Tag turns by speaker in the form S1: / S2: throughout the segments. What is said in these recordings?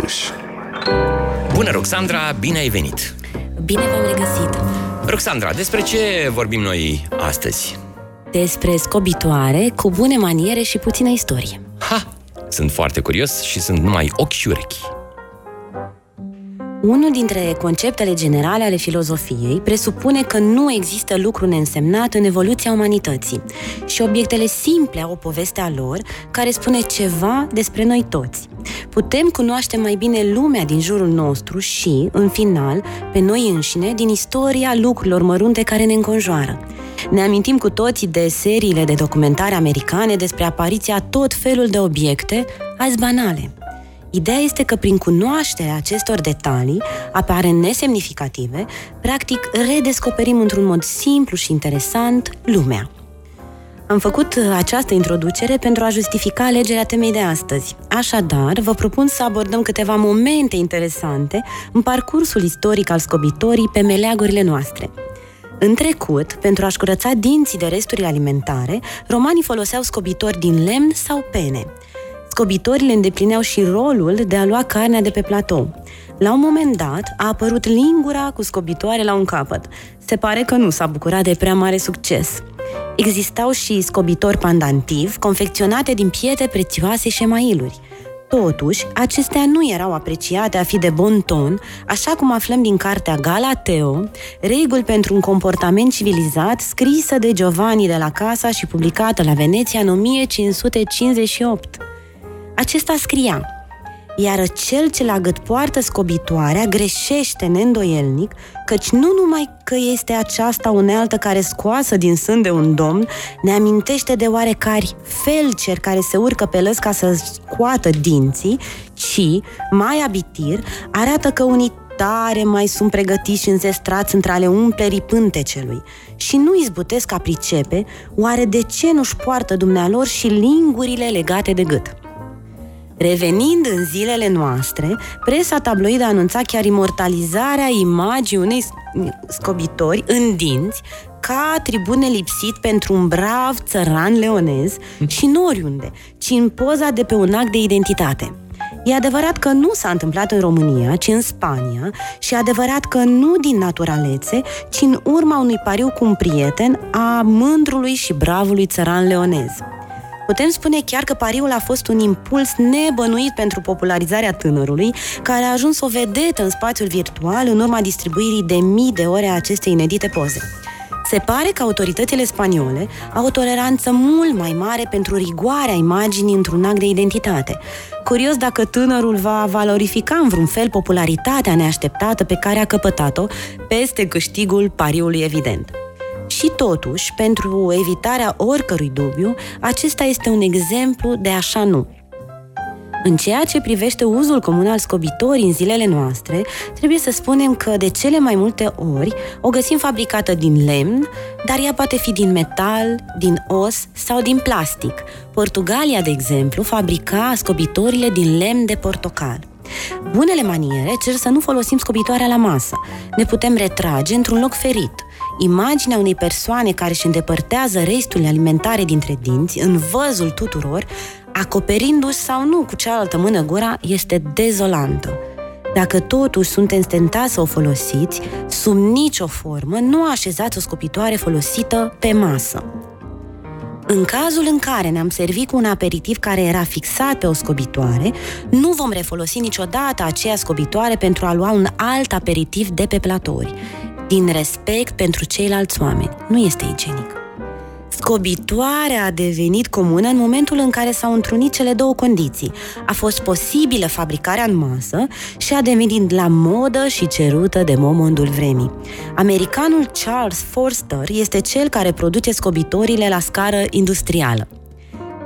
S1: Cluj.
S2: Bună, Roxandra, bine ai venit!
S3: Bine v-am regăsit!
S2: Roxandra, despre ce vorbim noi astăzi?
S3: Despre scobitoare cu bune maniere și puțină istorie.
S2: Ha! Sunt foarte curios și sunt numai ochi și urechi.
S3: Unul dintre conceptele generale ale filozofiei presupune că nu există lucru neînsemnat în evoluția umanității și obiectele simple au o poveste a lor care spune ceva despre noi toți. Putem cunoaște mai bine lumea din jurul nostru și, în final, pe noi înșine din istoria lucrurilor mărunte care ne înconjoară. Ne amintim cu toții de seriile de documentare americane despre apariția tot felul de obiecte, azi banale – Ideea este că prin cunoașterea acestor detalii, apare nesemnificative, practic redescoperim într-un mod simplu și interesant lumea. Am făcut această introducere pentru a justifica alegerea temei de astăzi. Așadar, vă propun să abordăm câteva momente interesante în parcursul istoric al scobitorii pe meleagurile noastre. În trecut, pentru a-și curăța dinții de resturi alimentare, romanii foloseau scobitori din lemn sau pene – Scobitorile îndeplineau și rolul de a lua carnea de pe platou. La un moment dat a apărut lingura cu scobitoare la un capăt. Se pare că nu s-a bucurat de prea mare succes. Existau și scobitori pandantivi, confecționate din pietre prețioase și emailuri. Totuși, acestea nu erau apreciate a fi de bon ton, așa cum aflăm din cartea Galateo, reguli pentru un comportament civilizat, scrisă de Giovanni de la Casa și publicată la Veneția în 1558. Acesta scria, iar cel ce la gât poartă scobitoarea greșește neîndoielnic, căci nu numai că este aceasta unealtă care scoasă din sân de un domn, ne amintește de oarecari felceri care se urcă pe lăs ca să scoată dinții, ci, mai abitir, arată că unii tare mai sunt pregătiți și înzestrați între ale umplerii pântecelui și nu izbutesc a pricepe oare de ce nu-și poartă dumnealor și lingurile legate de gât. Revenind în zilele noastre, presa tabloidă anunța chiar imortalizarea imaginii unei scobitori în dinți ca tribune lipsit pentru un brav țăran leonez și nu oriunde, ci în poza de pe un act de identitate. E adevărat că nu s-a întâmplat în România, ci în Spania și e adevărat că nu din naturalețe, ci în urma unui pariu cu un prieten a mândrului și bravului țăran leonez. Putem spune chiar că pariul a fost un impuls nebănuit pentru popularizarea tânărului, care a ajuns o vedetă în spațiul virtual în urma distribuirii de mii de ore a acestei inedite poze. Se pare că autoritățile spaniole au o toleranță mult mai mare pentru rigoarea imaginii într-un act de identitate. Curios dacă tânărul va valorifica în vreun fel popularitatea neașteptată pe care a căpătat-o peste câștigul pariului evident. Și totuși, pentru evitarea oricărui dubiu, acesta este un exemplu de așa nu. În ceea ce privește uzul comun al scobitorii în zilele noastre, trebuie să spunem că de cele mai multe ori o găsim fabricată din lemn, dar ea poate fi din metal, din os sau din plastic. Portugalia, de exemplu, fabrica scobitorile din lemn de portocal. Bunele maniere cer să nu folosim scobitoarea la masă. Ne putem retrage într-un loc ferit – Imaginea unei persoane care își îndepărtează resturile alimentare dintre dinți, în văzul tuturor, acoperindu-și sau nu cu cealaltă mână gura, este dezolantă. Dacă totuși sunteți tentați să o folosiți, sub nicio formă nu așezați o scopitoare folosită pe masă. În cazul în care ne-am servit cu un aperitiv care era fixat pe o scobitoare, nu vom refolosi niciodată aceea scobitoare pentru a lua un alt aperitiv de pe platouri din respect pentru ceilalți oameni. Nu este igienic. Scobitoarea a devenit comună în momentul în care s-au întrunit cele două condiții. A fost posibilă fabricarea în masă și a devenit la modă și cerută de momondul vremii. Americanul Charles Forster este cel care produce scobitorile la scară industrială.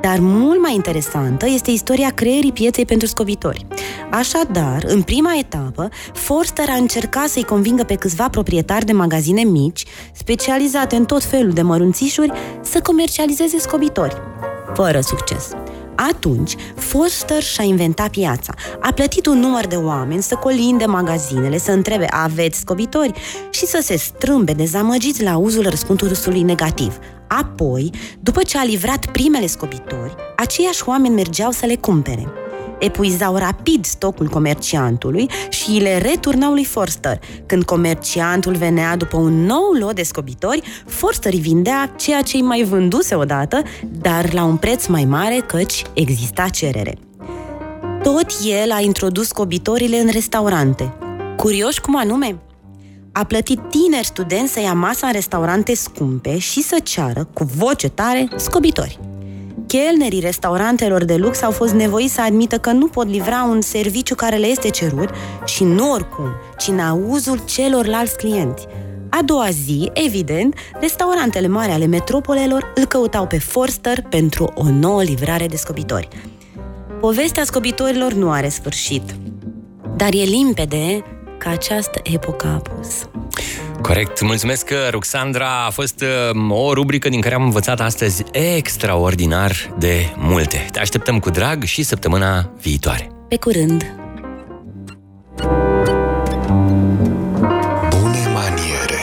S3: Dar mult mai interesantă este istoria creierii pieței pentru scobitori. Așadar, în prima etapă, Forster a încercat să-i convingă pe câțiva proprietari de magazine mici, specializate în tot felul de mărunțișuri, să comercializeze scobitori. Fără succes. Atunci, Forster și-a inventat piața. A plătit un număr de oameni să colinde magazinele, să întrebe aveți scobitori și să se strâmbe dezamăgiți la uzul răspunsului negativ. Apoi, după ce a livrat primele scobitori, aceiași oameni mergeau să le cumpere. Epuizau rapid stocul comerciantului și le returnau lui Forster. Când comerciantul venea după un nou lot de scobitori, Forster îi vindea ceea ce îi mai vânduse odată, dar la un preț mai mare căci exista cerere. Tot el a introdus scobitorile în restaurante. Curioși cum anume? A plătit tineri studenți să ia masa în restaurante scumpe și să ceară, cu voce tare, scobitori. Chelnerii restaurantelor de lux au fost nevoiți să admită că nu pot livra un serviciu care le este cerut și nu oricum, ci în auzul celorlalți clienți. A doua zi, evident, restaurantele mari ale metropolelor îl căutau pe Forster pentru o nouă livrare de scobitori. Povestea scobitorilor nu are sfârșit, dar e limpede că această epocă a apus.
S2: Corect. Mulțumesc, Ruxandra. A fost uh, o rubrică din care am învățat astăzi extraordinar de multe. Te așteptăm cu drag și săptămâna viitoare.
S3: Pe curând!
S1: Bune maniere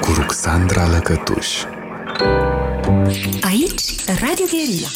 S1: cu Ruxandra Lăcătuș
S4: Aici, Radio Guerilla.